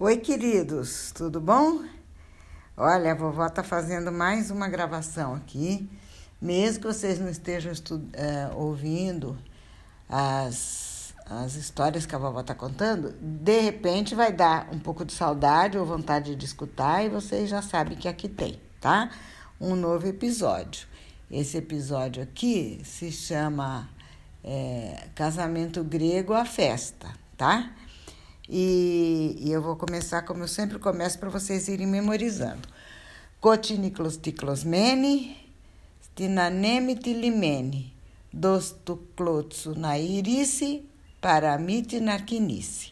Oi, queridos, tudo bom? Olha, a vovó está fazendo mais uma gravação aqui. Mesmo que vocês não estejam é, ouvindo as, as histórias que a vovó está contando, de repente vai dar um pouco de saudade ou vontade de escutar e vocês já sabem que aqui tem, tá? Um novo episódio. Esse episódio aqui se chama é, Casamento Grego à Festa, tá? E, e, eu vou começar como eu sempre começo para vocês irem memorizando. Stinanemi tilimeni, dostuklotsu na irice, paramite narquinice.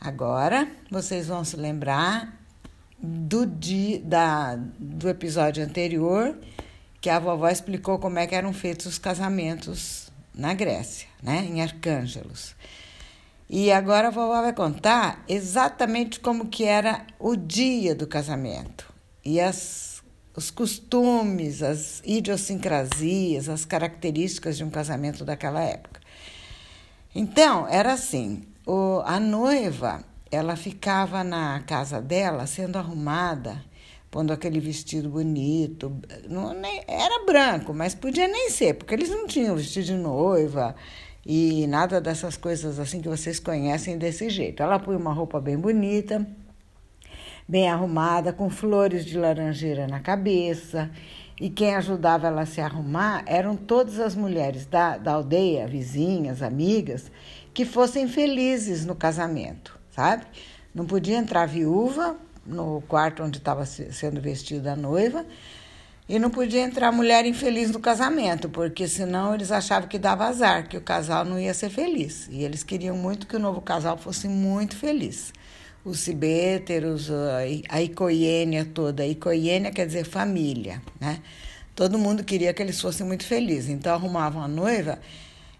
Agora, vocês vão se lembrar do, dia, da, do episódio anterior, que a vovó explicou como é que eram feitos os casamentos na Grécia, né, em Arcângelos. E agora a vovó vai contar exatamente como que era o dia do casamento e as, os costumes, as idiosincrasias, as características de um casamento daquela época. Então, era assim, o, a noiva, ela ficava na casa dela sendo arrumada, pondo aquele vestido bonito, não, nem, era branco, mas podia nem ser, porque eles não tinham vestido de noiva, e nada dessas coisas assim que vocês conhecem desse jeito. Ela põe uma roupa bem bonita, bem arrumada, com flores de laranjeira na cabeça. E quem ajudava ela a se arrumar eram todas as mulheres da, da aldeia, vizinhas, amigas, que fossem felizes no casamento, sabe? Não podia entrar viúva no quarto onde estava sendo vestida a noiva, e não podia entrar mulher infeliz no casamento, porque senão eles achavam que dava azar, que o casal não ia ser feliz. E eles queriam muito que o novo casal fosse muito feliz. Os cibéteros, a icoiênia toda. Icoiênia quer dizer família, né? Todo mundo queria que eles fossem muito felizes. Então arrumavam a noiva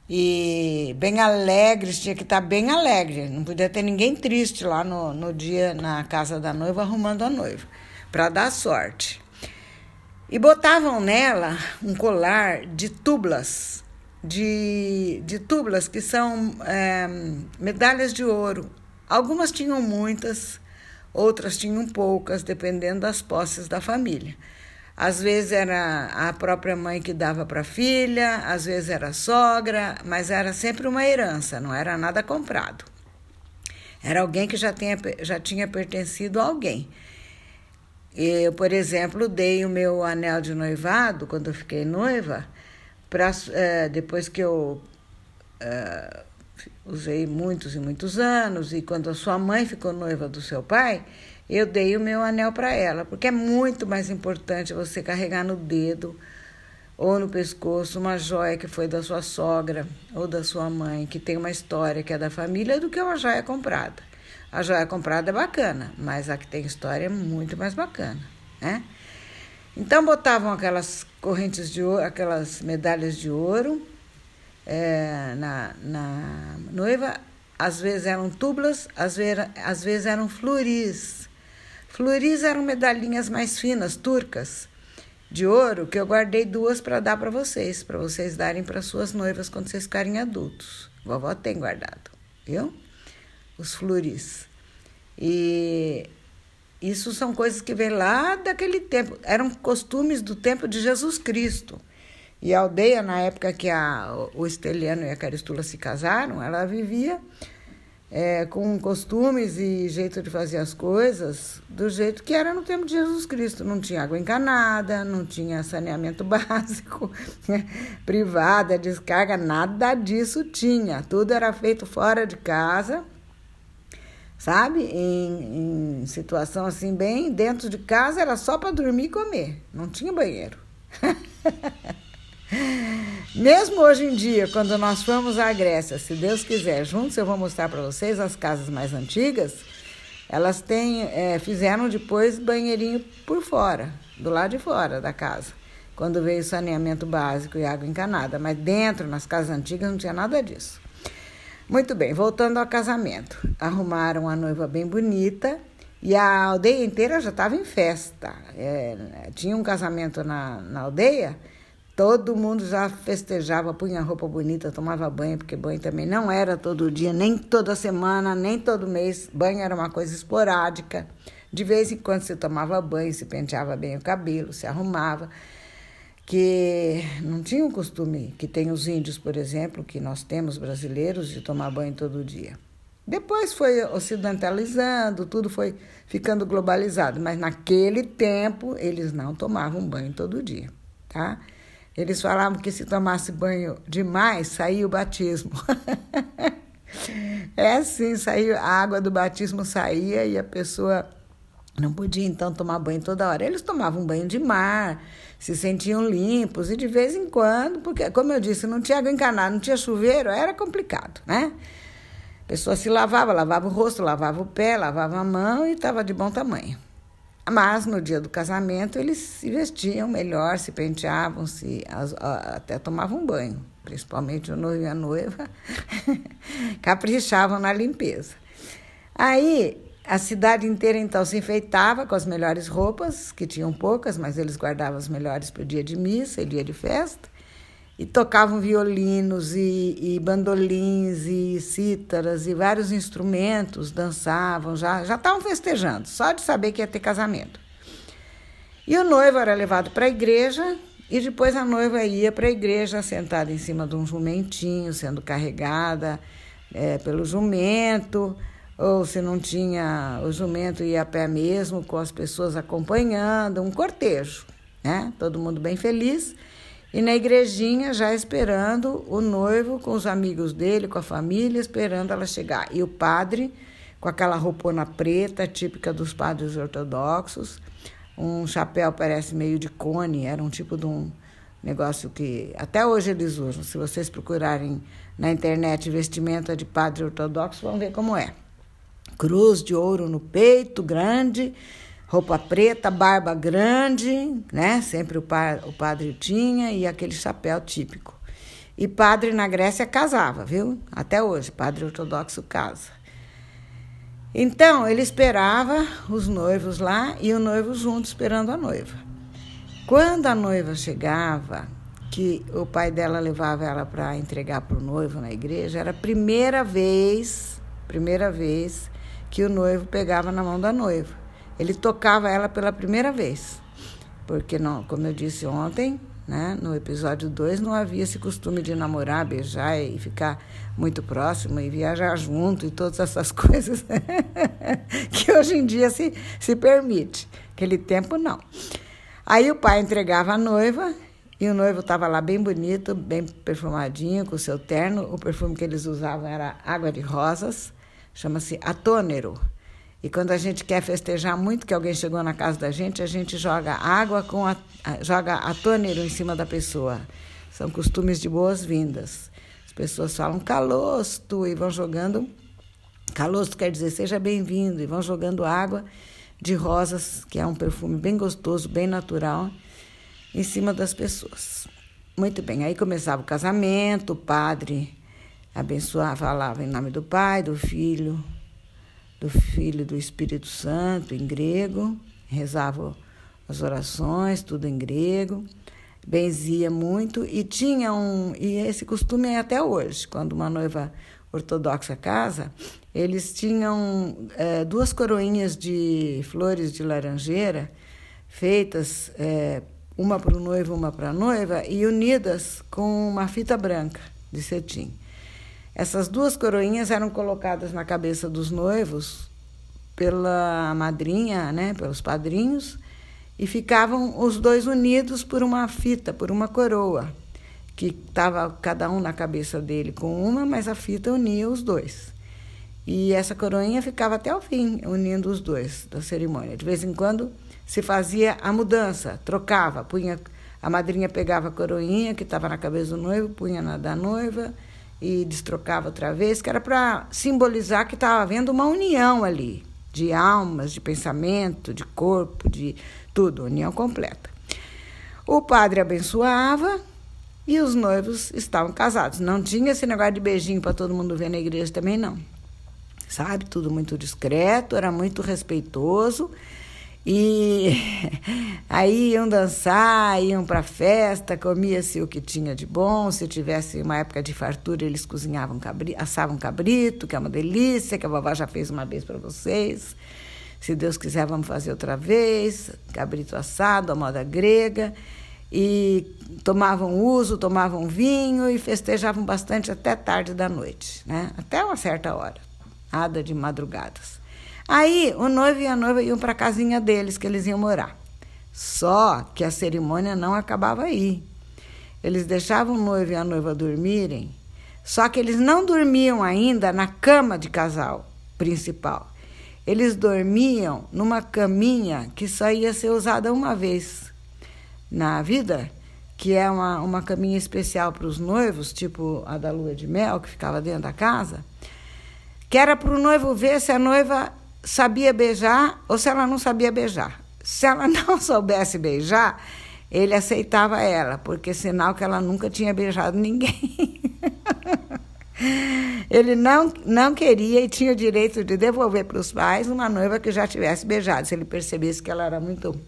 e bem alegres, tinha que estar bem alegre. Não podia ter ninguém triste lá no, no dia na casa da noiva arrumando a noiva, para dar sorte. E botavam nela um colar de tublas, de, de tublas que são é, medalhas de ouro. Algumas tinham muitas, outras tinham poucas, dependendo das posses da família. Às vezes era a própria mãe que dava para a filha, às vezes era a sogra, mas era sempre uma herança, não era nada comprado. Era alguém que já tinha, já tinha pertencido a alguém. Eu, por exemplo, dei o meu anel de noivado quando eu fiquei noiva, pra, é, depois que eu é, usei muitos e muitos anos, e quando a sua mãe ficou noiva do seu pai, eu dei o meu anel para ela, porque é muito mais importante você carregar no dedo ou no pescoço uma joia que foi da sua sogra ou da sua mãe, que tem uma história que é da família, do que uma joia comprada. A joia comprada é bacana, mas a que tem história é muito mais bacana, né? Então botavam aquelas correntes de ouro, aquelas medalhas de ouro é, na, na noiva, às vezes eram tublas, às vezes, às vezes eram floris. Floris eram medalhinhas mais finas, turcas, de ouro, que eu guardei duas para dar para vocês, para vocês darem para suas noivas quando vocês ficarem adultos. Vovó tem guardado, viu? Os fluris. E isso são coisas que vêm lá daquele tempo, eram costumes do tempo de Jesus Cristo. E a aldeia, na época que a, o Esteliano e a Caristula se casaram, ela vivia é, com costumes e jeito de fazer as coisas do jeito que era no tempo de Jesus Cristo. Não tinha água encanada, não tinha saneamento básico, privada, descarga, nada disso tinha. Tudo era feito fora de casa sabe? Em, em situação assim, bem dentro de casa, era só para dormir e comer, não tinha banheiro. Mesmo hoje em dia, quando nós fomos à Grécia, se Deus quiser, juntos eu vou mostrar para vocês as casas mais antigas. Elas têm, é, fizeram depois banheirinho por fora, do lado de fora da casa, quando veio saneamento básico e água encanada. Mas dentro, nas casas antigas, não tinha nada disso. Muito bem, voltando ao casamento. Arrumaram a noiva bem bonita e a aldeia inteira já estava em festa. É, tinha um casamento na, na aldeia, todo mundo já festejava, punha roupa bonita, tomava banho, porque banho também não era todo dia, nem toda semana, nem todo mês. Banho era uma coisa esporádica. De vez em quando se tomava banho, se penteava bem o cabelo, se arrumava. Que não tinha o costume que tem os índios, por exemplo, que nós temos brasileiros, de tomar banho todo dia. Depois foi ocidentalizando, tudo foi ficando globalizado, mas naquele tempo eles não tomavam banho todo dia, tá? Eles falavam que se tomasse banho demais, saía o batismo. é assim, saiu, a água do batismo saía e a pessoa não podia então tomar banho toda hora. Eles tomavam banho de mar, se sentiam limpos e de vez em quando, porque, como eu disse, não tinha água encanada, não tinha chuveiro, era complicado, né? pessoa se lavava, lavava o rosto, lavava o pé, lavava a mão e estava de bom tamanho. Mas no dia do casamento eles se vestiam melhor, se penteavam, se até tomavam banho, principalmente o noivo e a noiva caprichavam na limpeza. Aí a cidade inteira então se enfeitava com as melhores roupas, que tinham poucas, mas eles guardavam as melhores para o dia de missa e dia de festa e tocavam violinos e, e bandolins e cítaras e vários instrumentos, dançavam, já já estavam festejando, só de saber que ia ter casamento. E o noivo era levado para a igreja e depois a noiva ia para a igreja sentada em cima de um jumentinho, sendo carregada é, pelo jumento, ou se não tinha o jumento ia a pé mesmo, com as pessoas acompanhando, um cortejo, né? Todo mundo bem feliz. E na igrejinha já esperando o noivo com os amigos dele, com a família, esperando ela chegar. E o padre com aquela roupona preta, típica dos padres ortodoxos, um chapéu parece meio de cone, era um tipo de um negócio que até hoje eles usam. Se vocês procurarem na internet vestimenta de padre ortodoxo, vão ver como é. Cruz de ouro no peito, grande, roupa preta, barba grande, né? Sempre o, pa, o padre tinha e aquele chapéu típico. E padre na Grécia casava, viu? Até hoje, padre ortodoxo casa. Então, ele esperava os noivos lá e o noivo junto esperando a noiva. Quando a noiva chegava, que o pai dela levava ela para entregar para o noivo na igreja, era a primeira vez, primeira vez que o noivo pegava na mão da noiva. Ele tocava ela pela primeira vez. Porque, não, como eu disse ontem, né, no episódio 2, não havia esse costume de namorar, beijar e ficar muito próximo e viajar junto e todas essas coisas que hoje em dia se, se permite. Aquele tempo, não. Aí o pai entregava a noiva e o noivo estava lá bem bonito, bem perfumadinho, com o seu terno. O perfume que eles usavam era água de rosas, chama-se atônero. E quando a gente quer festejar muito que alguém chegou na casa da gente, a gente joga água com a, joga atônero em cima da pessoa. São costumes de boas-vindas. As pessoas falam calosto e vão jogando. Calosto quer dizer seja bem-vindo e vão jogando água de rosas, que é um perfume bem gostoso, bem natural, em cima das pessoas. Muito bem, aí começava o casamento, o padre abençoava, falava em nome do Pai, do Filho do Filho do Espírito Santo em grego, rezava as orações, tudo em grego, benzia muito e tinha um. E esse costume é até hoje, quando uma noiva ortodoxa casa, eles tinham é, duas coroinhas de flores de laranjeira feitas, é, uma para o noivo, uma para a noiva, e unidas com uma fita branca de cetim. Essas duas coroinhas eram colocadas na cabeça dos noivos pela madrinha, né, pelos padrinhos, e ficavam os dois unidos por uma fita, por uma coroa, que estava cada um na cabeça dele com uma, mas a fita unia os dois. E essa coroinha ficava até o fim, unindo os dois da cerimônia. De vez em quando se fazia a mudança, trocava, punha a madrinha pegava a coroinha que estava na cabeça do noivo, punha na da noiva e destrocava outra vez, que era para simbolizar que estava havendo uma união ali, de almas, de pensamento, de corpo, de tudo, união completa. O padre abençoava e os noivos estavam casados. Não tinha esse negócio de beijinho para todo mundo ver na igreja também, não. Sabe? Tudo muito discreto, era muito respeitoso. E aí iam dançar, iam para festa, comia-se o que tinha de bom. Se tivesse uma época de fartura, eles cozinhavam cabrito, assavam cabrito, que é uma delícia, que a vovó já fez uma vez para vocês. Se Deus quiser, vamos fazer outra vez. Cabrito assado, a moda grega. E tomavam uso, tomavam vinho e festejavam bastante até tarde da noite, né? até uma certa hora, nada de madrugadas. Aí o noivo e a noiva iam para a casinha deles, que eles iam morar. Só que a cerimônia não acabava aí. Eles deixavam o noivo e a noiva dormirem, só que eles não dormiam ainda na cama de casal principal. Eles dormiam numa caminha que só ia ser usada uma vez na vida, que é uma, uma caminha especial para os noivos, tipo a da lua de mel, que ficava dentro da casa, que era para o noivo ver se a noiva sabia beijar ou se ela não sabia beijar. Se ela não soubesse beijar, ele aceitava ela, porque sinal que ela nunca tinha beijado ninguém. ele não, não queria e tinha o direito de devolver para os pais uma noiva que já tivesse beijado. Se ele percebesse que ela era muito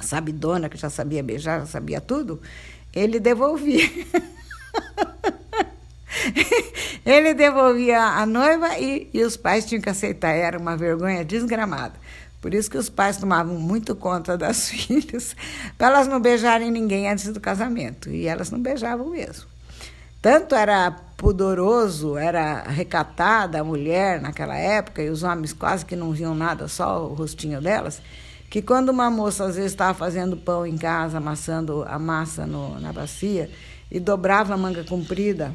sabidona, que já sabia beijar, já sabia tudo, ele devolvia. Ele devolvia a noiva e, e os pais tinham que aceitar. Era uma vergonha desgramada. Por isso que os pais tomavam muito conta das filhas, para elas não beijarem ninguém antes do casamento. E elas não beijavam mesmo. Tanto era pudoroso, era recatada a mulher naquela época, e os homens quase que não viam nada, só o rostinho delas, que quando uma moça às vezes estava fazendo pão em casa, amassando a massa no, na bacia, e dobrava a manga comprida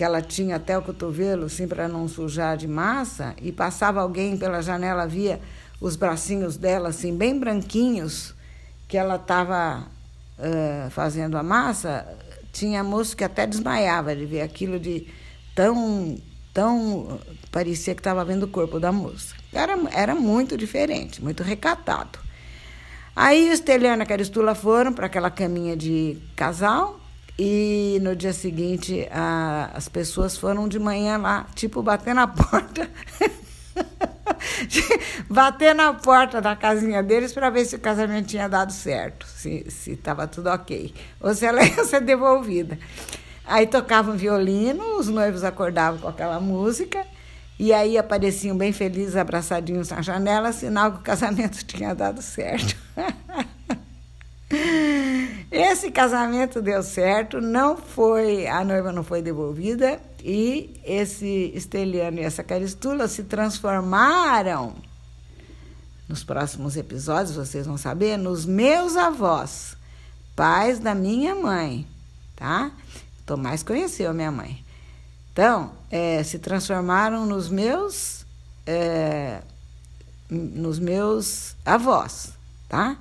que ela tinha até o cotovelo, assim, para não sujar de massa, e passava alguém pela janela, via os bracinhos dela, assim, bem branquinhos, que ela estava uh, fazendo a massa, tinha moço que até desmaiava de ver aquilo de tão, tão, parecia que estava vendo o corpo da moça. Era, era muito diferente, muito recatado. Aí Esteliana e Caristula foram para aquela caminha de casal, e no dia seguinte, a, as pessoas foram de manhã lá, tipo, bater na porta. bater na porta da casinha deles para ver se o casamento tinha dado certo, se estava tudo ok, ou se ela ia ser devolvida. Aí tocavam violino, os noivos acordavam com aquela música, e aí apareciam bem felizes, abraçadinhos na janela, sinal que o casamento tinha dado certo. Esse casamento deu certo, não foi, a noiva não foi devolvida e esse Esteliano e essa Caristula se transformaram nos próximos episódios, vocês vão saber, nos meus avós, pais da minha mãe, tá? Tomás conheceu minha mãe. Então, é, se transformaram nos meus, é, nos meus avós, tá?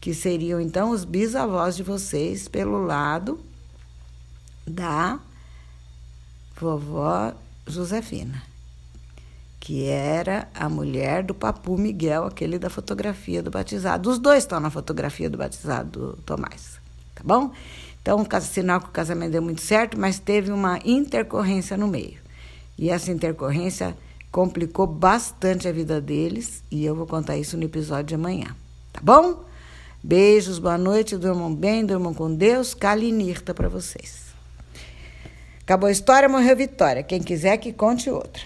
Que seriam então os bisavós de vocês pelo lado da vovó Josefina, que era a mulher do Papu Miguel, aquele da fotografia do batizado. Os dois estão na fotografia do batizado do Tomás, tá bom? Então, sinal que o casamento deu muito certo, mas teve uma intercorrência no meio. E essa intercorrência complicou bastante a vida deles, e eu vou contar isso no episódio de amanhã, tá bom? Beijos, boa noite, durmam bem, durmam com Deus. Calinirta para vocês. Acabou a história, morreu Vitória. Quem quiser que conte outra.